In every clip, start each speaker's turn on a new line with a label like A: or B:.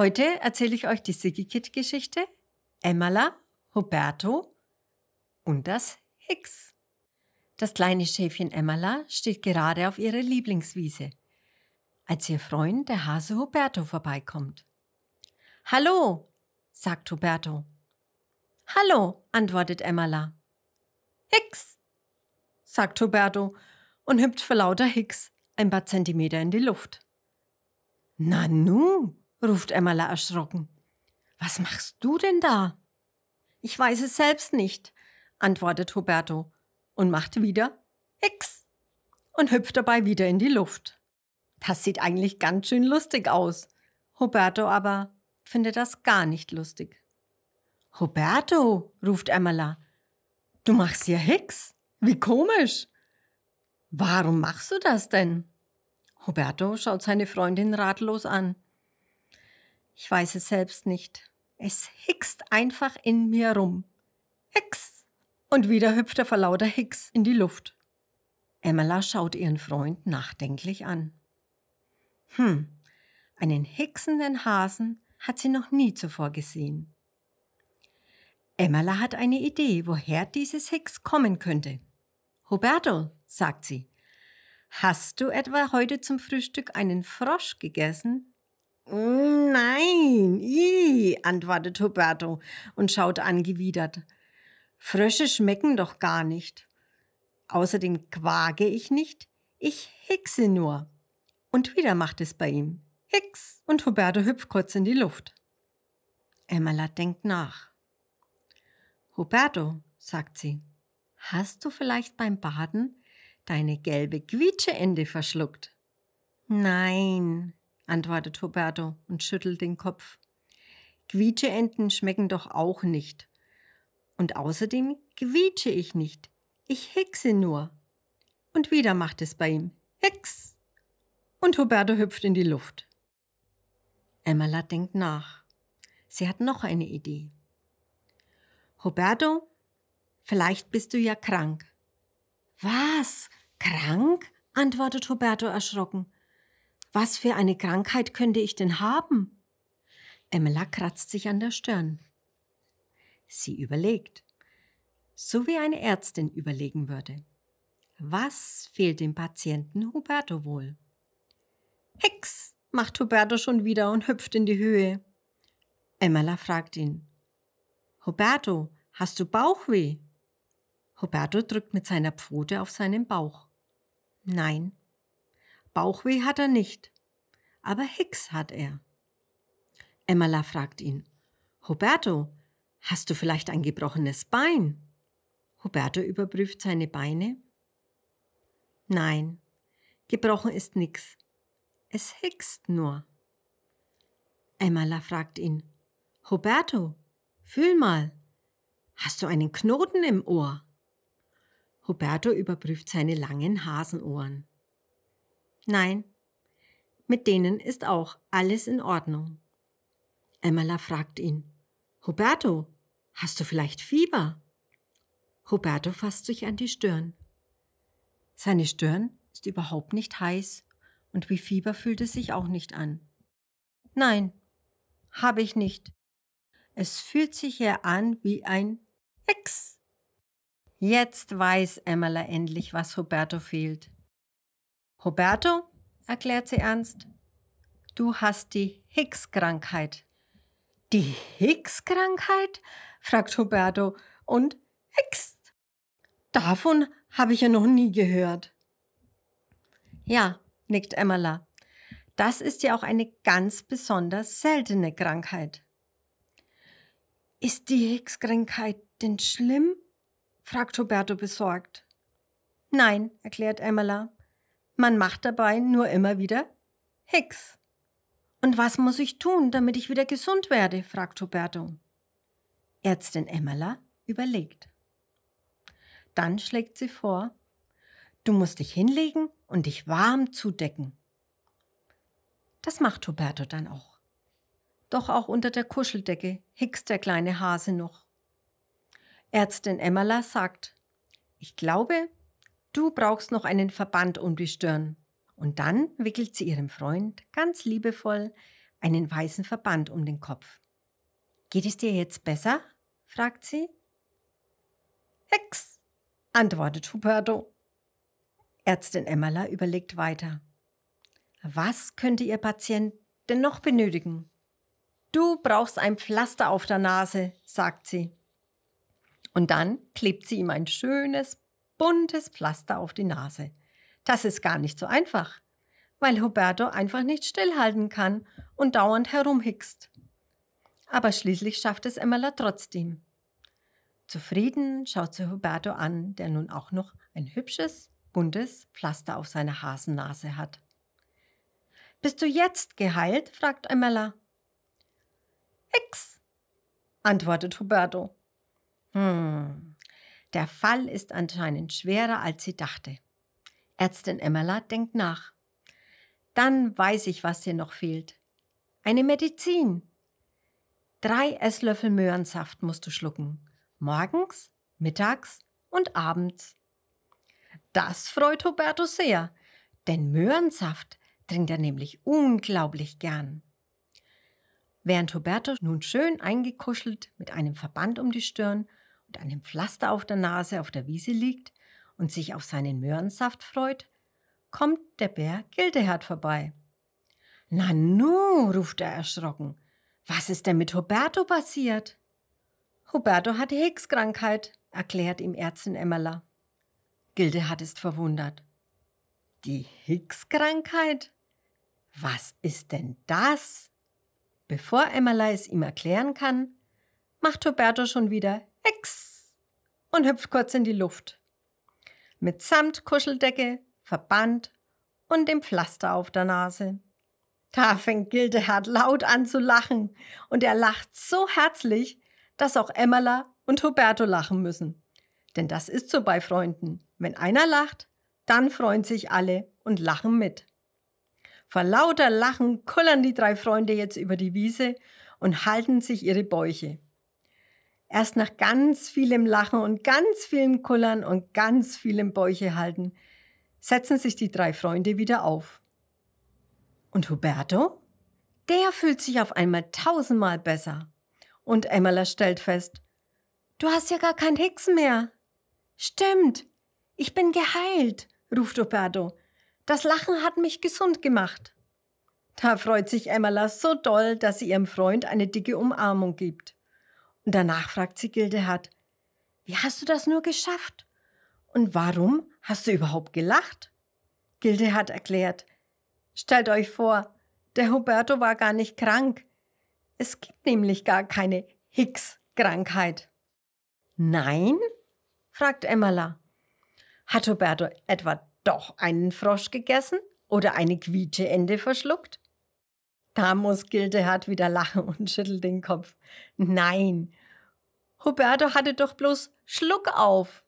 A: Heute erzähle ich euch die Sigikit-Geschichte, Emmala, Huberto und das Hicks. Das kleine Schäfchen Emmala steht gerade auf ihrer Lieblingswiese, als ihr Freund, der Hase Huberto, vorbeikommt. Hallo, sagt Huberto. Hallo, antwortet Emmala. Hicks, sagt Huberto und hüpft vor lauter Hicks ein paar Zentimeter in die Luft. Nanu, ruft Emmala erschrocken. Was machst du denn da? Ich weiß es selbst nicht, antwortet Huberto und macht wieder X und hüpft dabei wieder in die Luft. Das sieht eigentlich ganz schön lustig aus. Huberto aber findet das gar nicht lustig. Huberto, ruft Emmala, du machst hier Hicks? Wie komisch. Warum machst du das denn? Huberto schaut seine Freundin ratlos an. Ich weiß es selbst nicht. Es hickst einfach in mir rum. Hicks! Und wieder hüpft er vor lauter Hicks in die Luft. Emma schaut ihren Freund nachdenklich an. Hm, einen hicksenden Hasen hat sie noch nie zuvor gesehen. Emma hat eine Idee, woher dieses Hicks kommen könnte. Roberto, sagt sie, hast du etwa heute zum Frühstück einen Frosch gegessen? Nein, i, antwortet Huberto und schaut angewidert. Frösche schmecken doch gar nicht. Außerdem quage ich nicht, ich hickse nur. Und wieder macht es bei ihm. Hicks! Und Huberto hüpft kurz in die Luft. Emma denkt nach. Huberto, sagt sie, hast du vielleicht beim Baden deine gelbe Quietscheende verschluckt? Nein, antwortet Huberto und schüttelt den Kopf. Quietscheenten schmecken doch auch nicht. Und außerdem quietsche ich nicht. Ich hickse nur. Und wieder macht es bei ihm. Hicks! Und Huberto hüpft in die Luft. Emma denkt nach. Sie hat noch eine Idee. Huberto, vielleicht bist du ja krank. Was? Krank? antwortet Huberto erschrocken. Was für eine Krankheit könnte ich denn haben? Emma kratzt sich an der Stirn. Sie überlegt, so wie eine Ärztin überlegen würde. Was fehlt dem Patienten Huberto wohl? Hex, macht Huberto schon wieder und hüpft in die Höhe. Emma fragt ihn, Huberto, hast du Bauchweh? Huberto drückt mit seiner Pfote auf seinen Bauch. Nein, Bauchweh hat er nicht, aber Hicks hat er. Emma fragt ihn, Huberto, hast du vielleicht ein gebrochenes Bein? Huberto überprüft seine Beine. Nein, gebrochen ist nix. Es hickst nur. Emma fragt ihn, Huberto, fühl mal, hast du einen Knoten im Ohr? Huberto überprüft seine langen Hasenohren. Nein, mit denen ist auch alles in Ordnung. Emma fragt ihn, Huberto, hast du vielleicht Fieber? Huberto fasst sich an die Stirn. Seine Stirn ist überhaupt nicht heiß und wie Fieber fühlt es sich auch nicht an. Nein, habe ich nicht. Es fühlt sich eher an wie ein Hex. Jetzt weiß Emmerla endlich, was Huberto fehlt. Huberto, erklärt sie ernst, du hast die Hicks-Krankheit. Die Hicks-Krankheit? fragt Huberto und Hicks. Davon habe ich ja noch nie gehört. Ja, nickt Emmerla. Das ist ja auch eine ganz besonders seltene Krankheit. Ist die Hicks-Krankheit denn schlimm? fragt Huberto besorgt. Nein, erklärt Emmerla. Man macht dabei nur immer wieder Hicks. Und was muss ich tun, damit ich wieder gesund werde? fragt Huberto. Ärztin Emmerla überlegt. Dann schlägt sie vor, du musst dich hinlegen und dich warm zudecken. Das macht Huberto dann auch. Doch auch unter der Kuscheldecke hickst der kleine Hase noch. Ärztin Emmerla sagt, ich glaube, Du brauchst noch einen Verband um die Stirn. Und dann wickelt sie ihrem Freund ganz liebevoll einen weißen Verband um den Kopf. Geht es dir jetzt besser? fragt sie. Hex, antwortet Huberto. Ärztin Emmala überlegt weiter. Was könnte Ihr Patient denn noch benötigen? Du brauchst ein Pflaster auf der Nase, sagt sie. Und dann klebt sie ihm ein schönes, buntes Pflaster auf die Nase. Das ist gar nicht so einfach, weil Huberto einfach nicht stillhalten kann und dauernd herumhickst. Aber schließlich schafft es Emmela trotzdem. Zufrieden schaut sie Huberto an, der nun auch noch ein hübsches, buntes Pflaster auf seiner Hasennase hat. Bist du jetzt geheilt? fragt Emmela. X, antwortet Huberto. Hm, der Fall ist anscheinend schwerer, als sie dachte. Ärztin Emmela denkt nach. Dann weiß ich, was dir noch fehlt. Eine Medizin. Drei Esslöffel Möhrensaft musst du schlucken. Morgens, mittags und abends. Das freut Huberto sehr, denn Möhrensaft trinkt er nämlich unglaublich gern. Während Huberto nun schön eingekuschelt mit einem Verband um die Stirn und einem Pflaster auf der Nase auf der Wiese liegt und sich auf seinen Möhrensaft freut, kommt der Bär Gildehard vorbei. Nanu, ruft er erschrocken. Was ist denn mit Huberto passiert? Huberto hat Hicks-Krankheit, erklärt ihm Ärztin Emmela. Gildehard ist verwundert. Die Hicks-Krankheit? Was ist denn das? Bevor Emmela es ihm erklären kann, macht Huberto schon wieder Hex und hüpft kurz in die Luft. Mit Samtkuscheldecke, Verband und dem Pflaster auf der Nase. Da fängt Gildehard laut an zu lachen und er lacht so herzlich, dass auch Emmela und Huberto lachen müssen. Denn das ist so bei Freunden. Wenn einer lacht, dann freuen sich alle und lachen mit. Vor lauter Lachen kullern die drei Freunde jetzt über die Wiese und halten sich ihre Bäuche. Erst nach ganz vielem Lachen und ganz vielem Kullern und ganz vielem Bäuche halten, setzen sich die drei Freunde wieder auf. Und Huberto? Der fühlt sich auf einmal tausendmal besser. Und Emmela stellt fest, du hast ja gar kein Hexen mehr. Stimmt, ich bin geheilt, ruft Huberto das Lachen hat mich gesund gemacht. Da freut sich Emmela so doll, dass sie ihrem Freund eine dicke Umarmung gibt. Danach fragt sie Gildehard, wie hast du das nur geschafft? Und warum hast du überhaupt gelacht? Gildehard erklärt, stellt euch vor, der Huberto war gar nicht krank. Es gibt nämlich gar keine Hicks-Krankheit. Nein? fragt Emmela. Hat Huberto etwa doch einen Frosch gegessen oder eine Quietscheente verschluckt? Da muss Gildehard wieder lachen und schüttelt den Kopf. Nein, Huberto hatte doch bloß Schluck auf.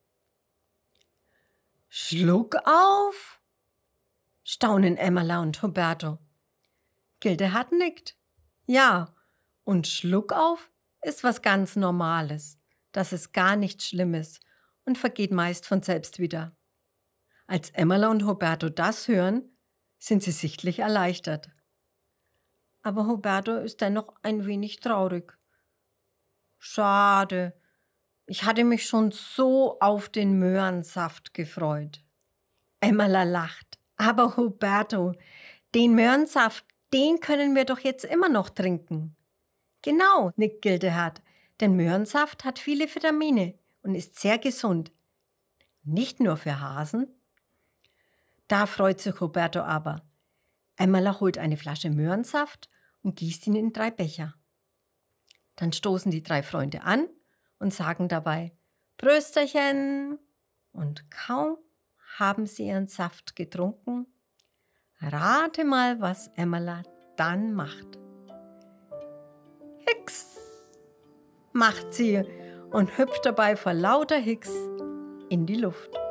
A: Schluck auf? staunen Emmela und Huberto. Gildehard nickt. Ja, und Schluck auf ist was ganz Normales. Das ist gar nichts Schlimmes und vergeht meist von selbst wieder. Als Emmela und Roberto das hören, sind sie sichtlich erleichtert. Aber Roberto ist dennoch ein wenig traurig. Schade. Ich hatte mich schon so auf den Möhrensaft gefreut. Emmela lacht. Aber Roberto, den Möhrensaft, den können wir doch jetzt immer noch trinken. Genau, nickt Gildehard, denn Möhrensaft hat viele Vitamine und ist sehr gesund. Nicht nur für Hasen, da freut sich Roberto aber. Emmela holt eine Flasche Möhrensaft und gießt ihn in drei Becher. Dann stoßen die drei Freunde an und sagen dabei Prösterchen. Und kaum haben sie ihren Saft getrunken, rate mal, was Emmela dann macht. Hicks macht sie und hüpft dabei vor lauter Hicks in die Luft.